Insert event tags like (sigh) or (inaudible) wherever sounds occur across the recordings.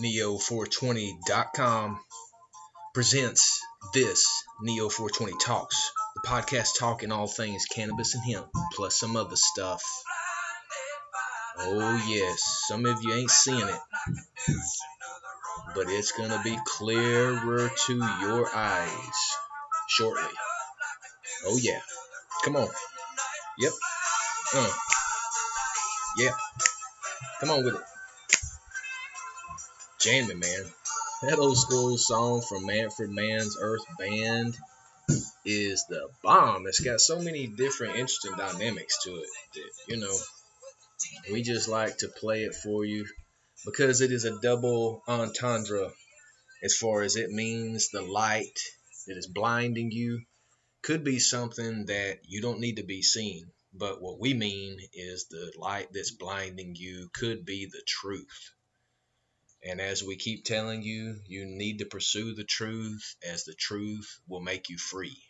Neo420.com presents this Neo420 Talks, the podcast talking all things cannabis and hemp, plus some other stuff. Oh, yes, some of you ain't seeing it, but it's gonna be clearer to your eyes shortly. Oh, yeah, come on. Yep. Uh. Yeah. Come on with it. Jamming, man. That old school song from Manfred Mann's Earth Band is the bomb. It's got so many different interesting dynamics to it that, you know, we just like to play it for you because it is a double entendre as far as it means the light that is blinding you could be something that you don't need to be seen. But what we mean is the light that's blinding you could be the truth. And as we keep telling you, you need to pursue the truth as the truth will make you free.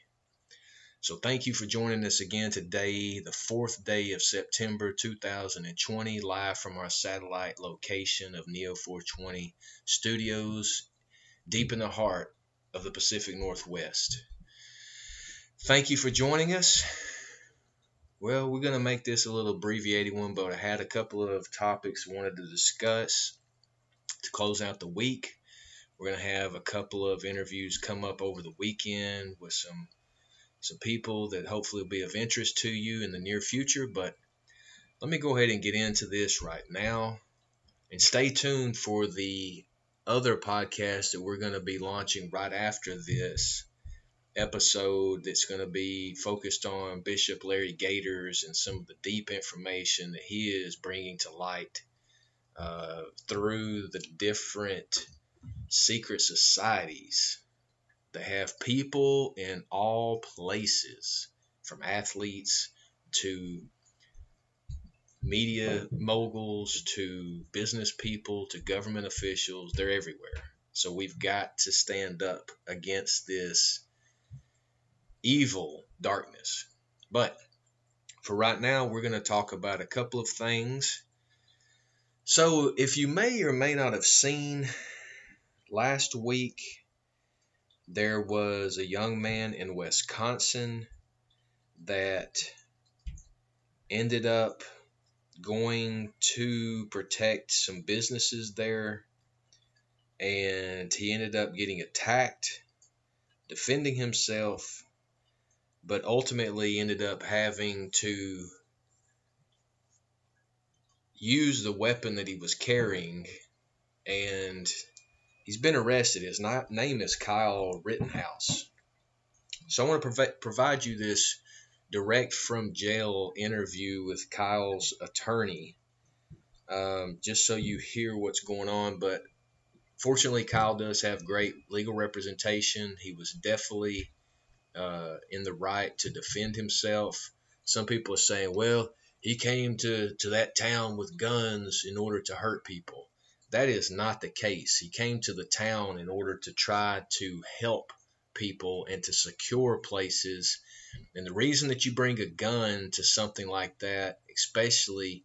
So thank you for joining us again today, the fourth day of September 2020, live from our satellite location of Neo 420 Studios, deep in the heart of the Pacific Northwest. Thank you for joining us. Well, we're going to make this a little abbreviated one, but I had a couple of topics wanted to discuss to close out the week. We're going to have a couple of interviews come up over the weekend with some some people that hopefully will be of interest to you in the near future, but let me go ahead and get into this right now. And stay tuned for the other podcast that we're going to be launching right after this episode that's going to be focused on Bishop Larry Gaiters and some of the deep information that he is bringing to light uh, through the different secret societies that have people in all places, from athletes to media moguls to business people to government officials. They're everywhere. So we've got to stand up against this evil darkness. But for right now, we're going to talk about a couple of things so, if you may or may not have seen last week, there was a young man in Wisconsin that ended up going to protect some businesses there, and he ended up getting attacked, defending himself, but ultimately ended up having to used the weapon that he was carrying, and he's been arrested. His name is Kyle Rittenhouse. So I want to prov- provide you this direct from jail interview with Kyle's attorney, um, just so you hear what's going on. But fortunately, Kyle does have great legal representation. He was definitely uh, in the right to defend himself. Some people are saying, well, he came to, to that town with guns in order to hurt people. That is not the case. He came to the town in order to try to help people and to secure places. And the reason that you bring a gun to something like that, especially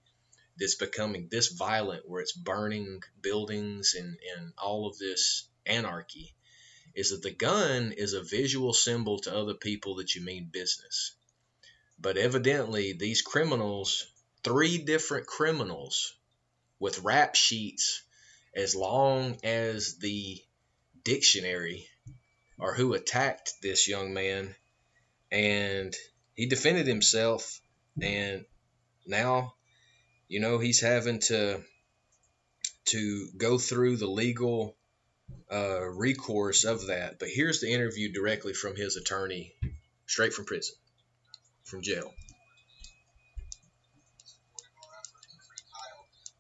that's becoming this violent, where it's burning buildings and, and all of this anarchy, is that the gun is a visual symbol to other people that you mean business. But evidently, these criminals, three different criminals with rap sheets as long as the dictionary, are who attacked this young man. And he defended himself. And now, you know, he's having to to go through the legal uh, recourse of that. But here's the interview directly from his attorney, straight from prison from jail. We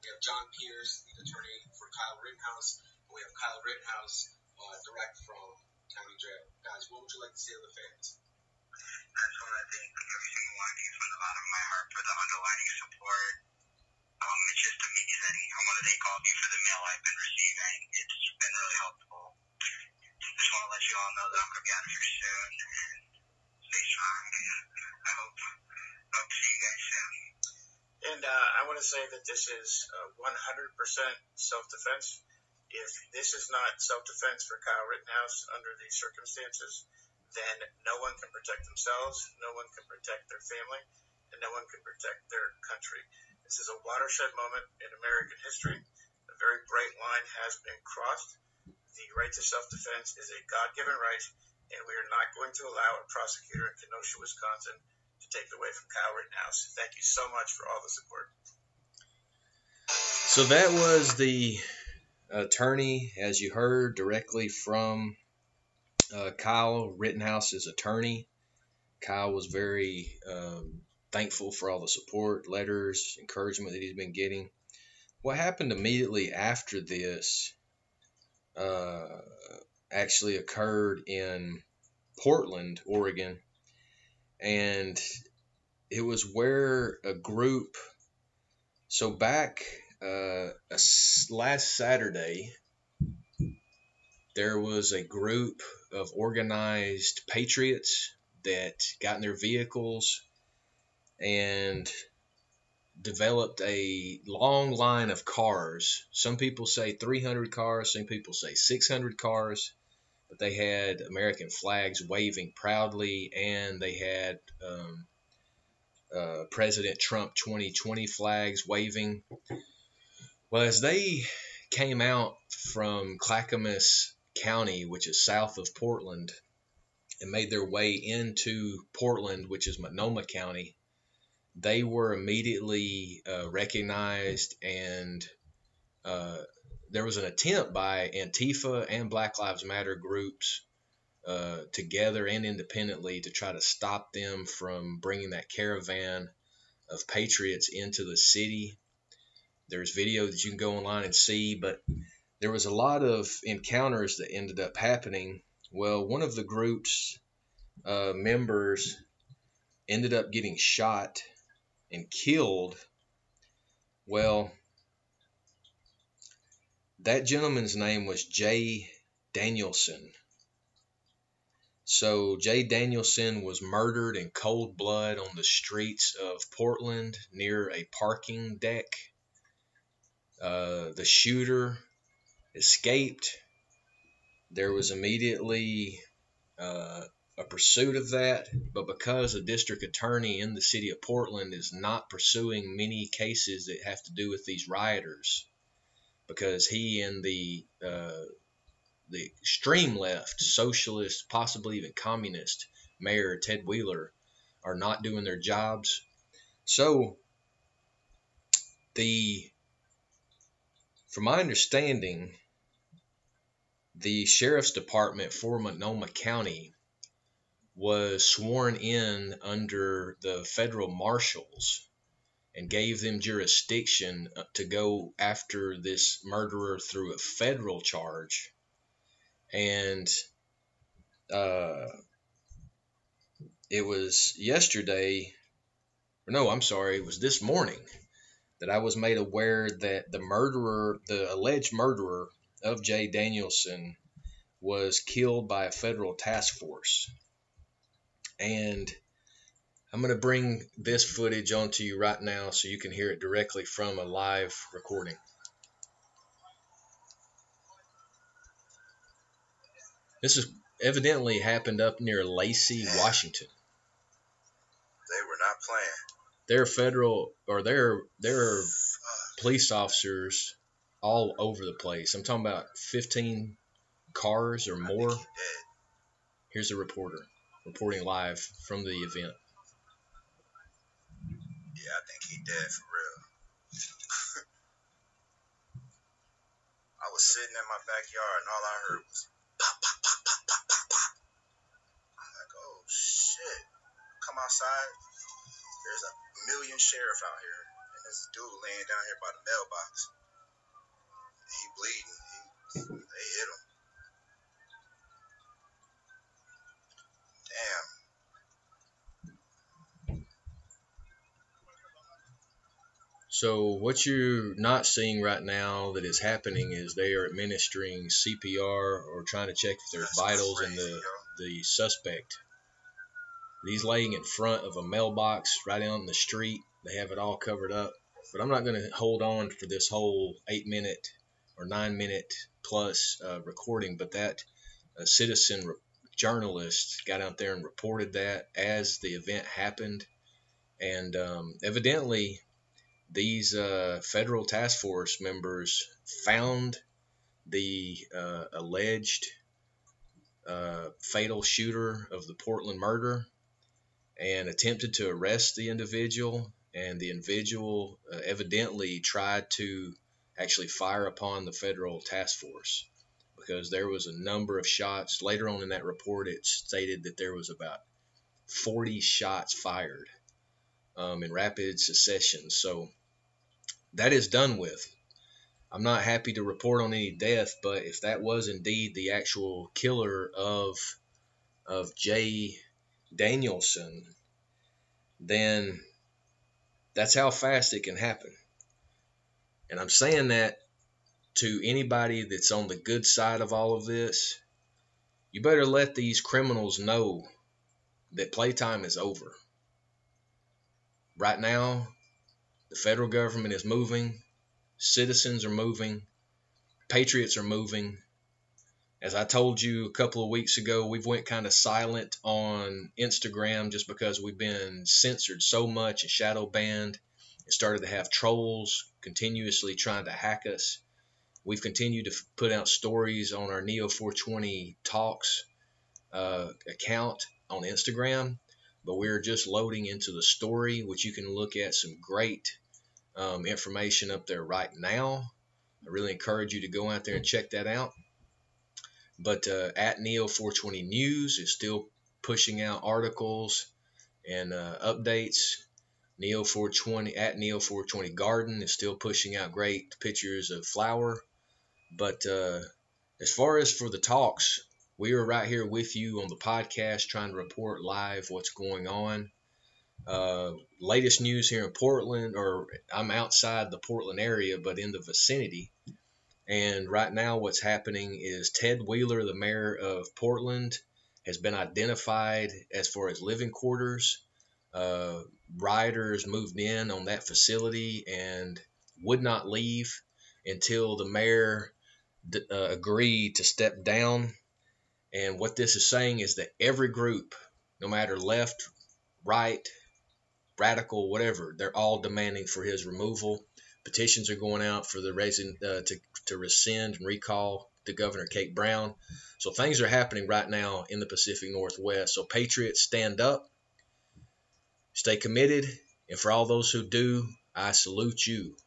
have John Peters, the attorney for Kyle Rittenhouse, and we have Kyle Rittenhouse, uh, direct from county jail. Guys, what would you like to say to the fans? I just want to thank every single one of you from the bottom of my heart for the underlining support. Um, it's just amazing. I want to thank all of you for the mail I've been receiving. It's been really helpful. Just want to let you all know that I'm going to be out of here soon and stay strong. I hope, hope to see you guys soon. And uh, I want to say that this is uh, 100% self-defense. if this is not self-defense for Kyle Rittenhouse under these circumstances, then no one can protect themselves, no one can protect their family, and no one can protect their country. This is a watershed moment in American history. A very bright line has been crossed. The right to self-defense is a God-given right, and we are not going to allow a prosecutor in Kenosha, Wisconsin, to take away from Kyle Rittenhouse. Thank you so much for all the support. So that was the attorney, as you heard directly from uh, Kyle Rittenhouse's attorney. Kyle was very um, thankful for all the support, letters, encouragement that he's been getting. What happened immediately after this uh, actually occurred in Portland, Oregon, and it was where a group. So back uh, last Saturday, there was a group of organized patriots that got in their vehicles and developed a long line of cars. Some people say 300 cars, some people say 600 cars, but they had American flags waving proudly and they had um, uh, President Trump 2020 flags waving. Well, as they came out from Clackamas County, which is south of Portland, and made their way into Portland, which is Multnomah County, they were immediately uh, recognized and uh, there was an attempt by Antifa and Black Lives Matter groups uh, together and independently to try to stop them from bringing that caravan of patriots into the city. There's video that you can go online and see, but there was a lot of encounters that ended up happening. Well, one of the group's uh, members ended up getting shot and killed. Well, that gentleman's name was Jay Danielson. So Jay Danielson was murdered in cold blood on the streets of Portland near a parking deck. Uh, the shooter escaped. There was immediately uh, a pursuit of that, but because a district attorney in the city of Portland is not pursuing many cases that have to do with these rioters, because he and the uh, the extreme left, socialist, possibly even communist mayor Ted Wheeler are not doing their jobs. So the from my understanding, the sheriff's department for Multnomah County was sworn in under the federal marshals and gave them jurisdiction uh, to go after this murderer through a federal charge. And uh, it was yesterday, or no, I'm sorry, it was this morning that I was made aware that the murderer, the alleged murderer of Jay Danielson, was killed by a federal task force and I'm going to bring this footage onto you right now so you can hear it directly from a live recording. This has evidently happened up near Lacey, Washington. They were not playing. They're federal or they're they're police officers all over the place. I'm talking about 15 cars or more. Here's a reporter reporting live from the event. He dead for real. (laughs) I was sitting in my backyard and all I heard was pop, pop, pop, pop, pop, pop, pop. I'm like, oh shit. Come outside. There's a million sheriff out here. And there's a dude laying down here by the mailbox. So what you're not seeing right now that is happening is they are administering CPR or trying to check if there's vitals in the the suspect. He's laying in front of a mailbox right in the street. They have it all covered up. But I'm not going to hold on for this whole eight minute or nine minute plus uh, recording, but that uh, citizen re- journalist got out there and reported that as the event happened, and um, evidently these uh, federal task force members found the uh, alleged uh, fatal shooter of the Portland murder and attempted to arrest the individual. And the individual uh, evidently tried to actually fire upon the federal task force because there was a number of shots. Later on in that report, it stated that there was about 40 shots fired um, in rapid succession. So that is done with. I'm not happy to report on any death, but if that was indeed the actual killer of of Jay Danielson, then that's how fast it can happen. And I'm saying that to anybody that's on the good side of all of this. You better let these criminals know that playtime is over. Right now, the federal government is moving, citizens are moving, patriots are moving. As I told you a couple of weeks ago, we've went kind of silent on Instagram just because we've been censored so much and shadow banned and started to have trolls continuously trying to hack us. We've continued to put out stories on our Neo 420 Talks uh, account on Instagram but we're just loading into the story, which you can look at some great um, information up there right now. I really encourage you to go out there and check that out. But uh, at Neo 420 News is still pushing out articles and uh, updates. Neo 420 at Neo 420 Garden is still pushing out great pictures of flower. But uh, as far as for the talks, we are right here with you on the podcast trying to report live what's going on. Uh, latest news here in Portland, or I'm outside the Portland area, but in the vicinity. And right now, what's happening is Ted Wheeler, the mayor of Portland, has been identified as far as living quarters. Uh, rioters moved in on that facility and would not leave until the mayor uh, agreed to step down and what this is saying is that every group, no matter left, right, radical, whatever, they're all demanding for his removal. Petitions are going out for the raising uh, to to rescind and recall the governor Kate Brown. So things are happening right now in the Pacific Northwest. So patriots, stand up, stay committed, and for all those who do, I salute you.